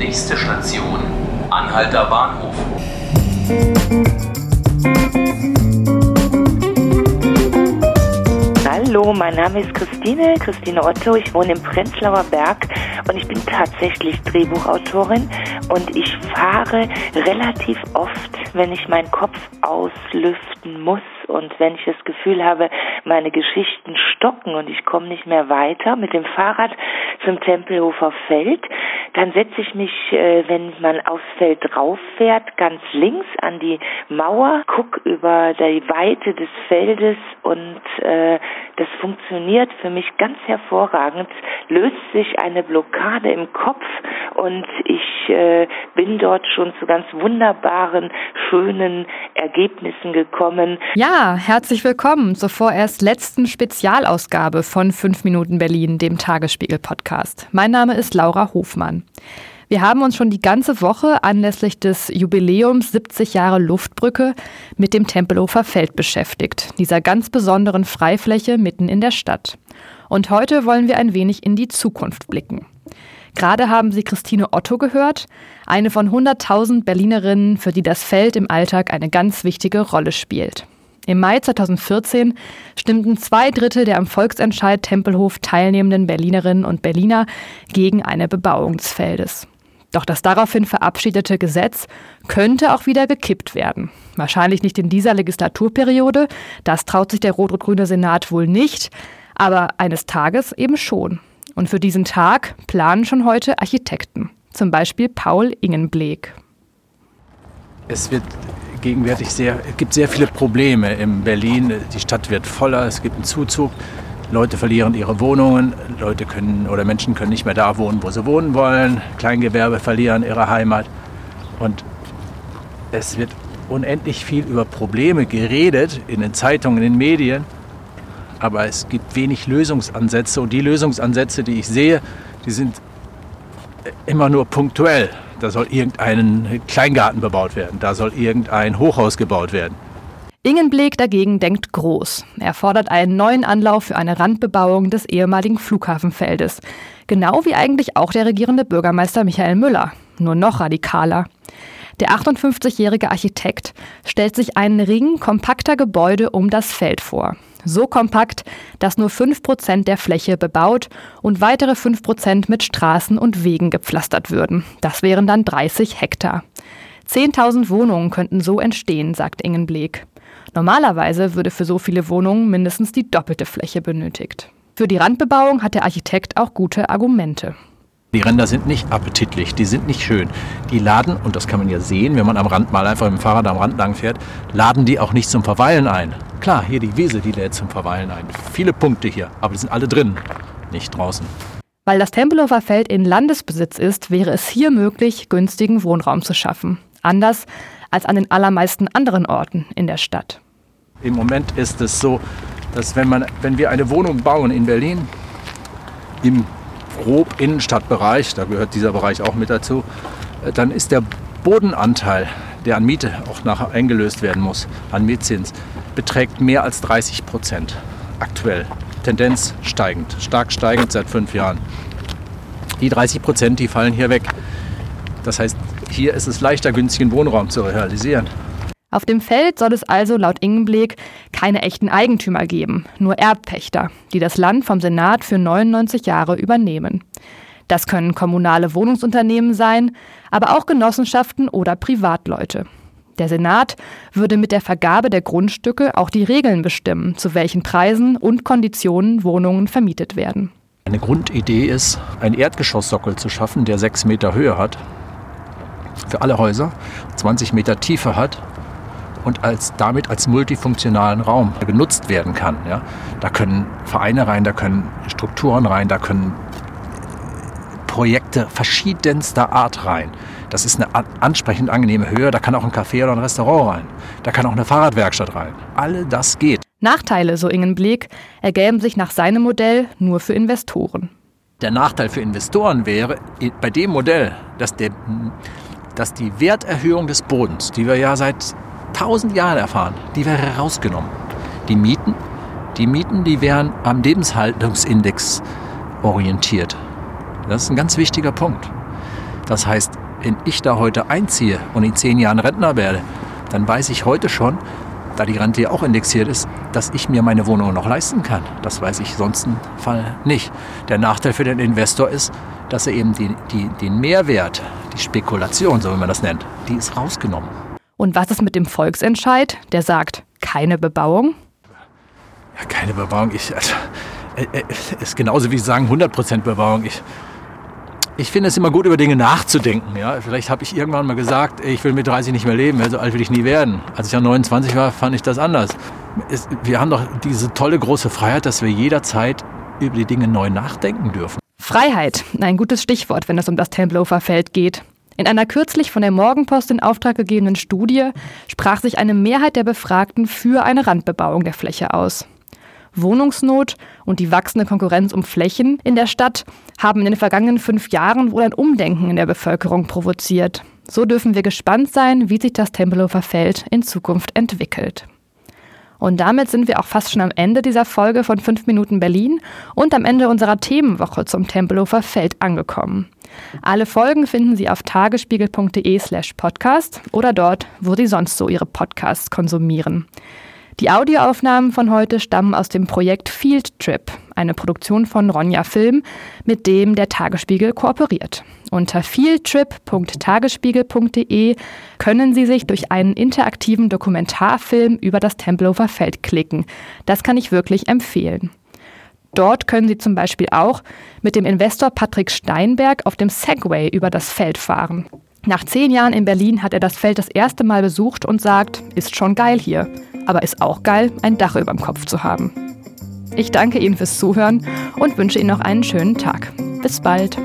Nächste Station, Anhalter Bahnhof. Hallo, mein Name ist Christine, Christine Otto. Ich wohne im Prenzlauer Berg und ich bin tatsächlich Drehbuchautorin und ich fahre relativ oft, wenn ich meinen Kopf auslüften muss und wenn ich das Gefühl habe, meine Geschichten stocken und ich komme nicht mehr weiter mit dem Fahrrad zum Tempelhofer Feld, dann setze ich mich, äh, wenn man aufs Feld drauf fährt, ganz links an die Mauer, guck über die Weite des Feldes und äh, das funktioniert für mich ganz hervorragend, löst sich eine Blockade im Kopf und ich äh, bin dort schon zu ganz wunderbaren, schönen Ergebnissen gekommen. Ja, herzlich willkommen zur vorerst letzten Spezialausgabe von 5 Minuten Berlin, dem Tagesspiegel-Podcast. Mein Name ist Laura Hofmann. Wir haben uns schon die ganze Woche anlässlich des Jubiläums 70 Jahre Luftbrücke mit dem Tempelhofer Feld beschäftigt, dieser ganz besonderen Freifläche mitten in der Stadt. Und heute wollen wir ein wenig in die Zukunft blicken. Gerade haben Sie Christine Otto gehört, eine von 100.000 Berlinerinnen, für die das Feld im Alltag eine ganz wichtige Rolle spielt. Im Mai 2014 stimmten zwei Drittel der am Volksentscheid Tempelhof teilnehmenden Berlinerinnen und Berliner gegen eine Bebauung des Feldes. Doch das daraufhin verabschiedete Gesetz könnte auch wieder gekippt werden. Wahrscheinlich nicht in dieser Legislaturperiode, das traut sich der rot-rot-grüne Senat wohl nicht, aber eines Tages eben schon. Und für diesen Tag planen schon heute Architekten, zum Beispiel Paul Ingenbleek. Es wird gegenwärtig sehr, es gibt sehr viele Probleme in Berlin. Die Stadt wird voller, es gibt einen Zuzug. Leute verlieren ihre Wohnungen, Leute können oder Menschen können nicht mehr da wohnen, wo sie wohnen wollen. Kleingewerbe verlieren ihre Heimat. Und es wird unendlich viel über Probleme geredet in den Zeitungen, in den Medien. Aber es gibt wenig Lösungsansätze. Und die Lösungsansätze, die ich sehe, die sind immer nur punktuell. Da soll irgendein Kleingarten bebaut werden, da soll irgendein Hochhaus gebaut werden. Ingenbleek dagegen denkt groß. Er fordert einen neuen Anlauf für eine Randbebauung des ehemaligen Flughafenfeldes. Genau wie eigentlich auch der regierende Bürgermeister Michael Müller. Nur noch radikaler. Der 58-jährige Architekt stellt sich einen Ring kompakter Gebäude um das Feld vor. So kompakt, dass nur 5% der Fläche bebaut und weitere 5% mit Straßen und Wegen gepflastert würden. Das wären dann 30 Hektar. 10.000 Wohnungen könnten so entstehen, sagt Ingenbleek. Normalerweise würde für so viele Wohnungen mindestens die doppelte Fläche benötigt. Für die Randbebauung hat der Architekt auch gute Argumente. Die Ränder sind nicht appetitlich, die sind nicht schön. Die laden, und das kann man ja sehen, wenn man am Rand mal einfach mit dem Fahrrad am Rand lang fährt, laden die auch nicht zum Verweilen ein. Klar, hier die Wiese, die lädt zum Verweilen ein. Viele Punkte hier, aber die sind alle drin, nicht draußen. Weil das Tempelhofer Feld in Landesbesitz ist, wäre es hier möglich, günstigen Wohnraum zu schaffen. Anders als an den allermeisten anderen Orten in der Stadt. Im Moment ist es so, dass wenn, man, wenn wir eine Wohnung bauen in Berlin, im grob Innenstadtbereich, da gehört dieser Bereich auch mit dazu, äh, dann ist der Bodenanteil, der an Miete auch nachher eingelöst werden muss, an Mietzins, beträgt mehr als 30 Prozent aktuell. Tendenz steigend, stark steigend seit fünf Jahren. Die 30 Prozent, die fallen hier weg. Das heißt, hier ist es leichter, günstigen Wohnraum zu realisieren. Auf dem Feld soll es also laut Ingenblick keine echten Eigentümer geben, nur Erbpächter, die das Land vom Senat für 99 Jahre übernehmen. Das können kommunale Wohnungsunternehmen sein, aber auch Genossenschaften oder Privatleute. Der Senat würde mit der Vergabe der Grundstücke auch die Regeln bestimmen, zu welchen Preisen und Konditionen Wohnungen vermietet werden. Eine Grundidee ist, einen Erdgeschosssockel zu schaffen, der sechs Meter Höhe hat für alle Häuser, 20 Meter Tiefe hat und als, damit als multifunktionalen Raum genutzt werden kann. Ja. Da können Vereine rein, da können Strukturen rein, da können Projekte verschiedenster Art rein. Das ist eine ansprechend angenehme Höhe. Da kann auch ein Café oder ein Restaurant rein. Da kann auch eine Fahrradwerkstatt rein. Alle das geht. Nachteile, so Ingen Blick, ergäben sich nach seinem Modell nur für Investoren. Der Nachteil für Investoren wäre bei dem Modell, dass, der, dass die Werterhöhung des Bodens, die wir ja seit tausend Jahren erfahren, die wäre rausgenommen. Die Mieten, die Mieten, die wären am Lebenshaltungsindex orientiert. Das ist ein ganz wichtiger Punkt. Das heißt, wenn ich da heute einziehe und in zehn Jahren Rentner werde, dann weiß ich heute schon, da die Rente ja auch indexiert ist, dass ich mir meine Wohnung noch leisten kann. Das weiß ich sonst im Fall nicht. Der Nachteil für den Investor ist, dass er eben die, die, den Mehrwert, die Spekulation, so wie man das nennt, die ist rausgenommen. Und was ist mit dem Volksentscheid, der sagt, keine Bebauung? Ja, keine Bebauung. Ich, also, äh, äh, ist genauso wie Sie sagen, 100% Bebauung. Ich, ich finde es immer gut, über Dinge nachzudenken. Ja? Vielleicht habe ich irgendwann mal gesagt, ich will mit 30 nicht mehr leben, so alt will ich nie werden. Als ich ja 29 war, fand ich das anders. Es, wir haben doch diese tolle große Freiheit, dass wir jederzeit über die Dinge neu nachdenken dürfen. Freiheit, ein gutes Stichwort, wenn es um das Tempelhofer Feld geht. In einer kürzlich von der Morgenpost in Auftrag gegebenen Studie sprach sich eine Mehrheit der Befragten für eine Randbebauung der Fläche aus. Wohnungsnot und die wachsende Konkurrenz um Flächen in der Stadt haben in den vergangenen fünf Jahren wohl ein Umdenken in der Bevölkerung provoziert. So dürfen wir gespannt sein, wie sich das Tempelhofer Feld in Zukunft entwickelt. Und damit sind wir auch fast schon am Ende dieser Folge von 5 Minuten Berlin und am Ende unserer Themenwoche zum Tempelhofer Feld angekommen. Alle Folgen finden Sie auf tagesspiegel.de slash podcast oder dort, wo Sie sonst so Ihre Podcasts konsumieren. Die Audioaufnahmen von heute stammen aus dem Projekt Field Trip, eine Produktion von Ronja Film, mit dem der Tagesspiegel kooperiert. Unter fieldtrip.tagesspiegel.de können Sie sich durch einen interaktiven Dokumentarfilm über das Tempelhofer Feld klicken. Das kann ich wirklich empfehlen. Dort können Sie zum Beispiel auch mit dem Investor Patrick Steinberg auf dem Segway über das Feld fahren. Nach zehn Jahren in Berlin hat er das Feld das erste Mal besucht und sagt, ist schon geil hier, aber ist auch geil, ein Dach über dem Kopf zu haben. Ich danke Ihnen fürs Zuhören und wünsche Ihnen noch einen schönen Tag. Bis bald.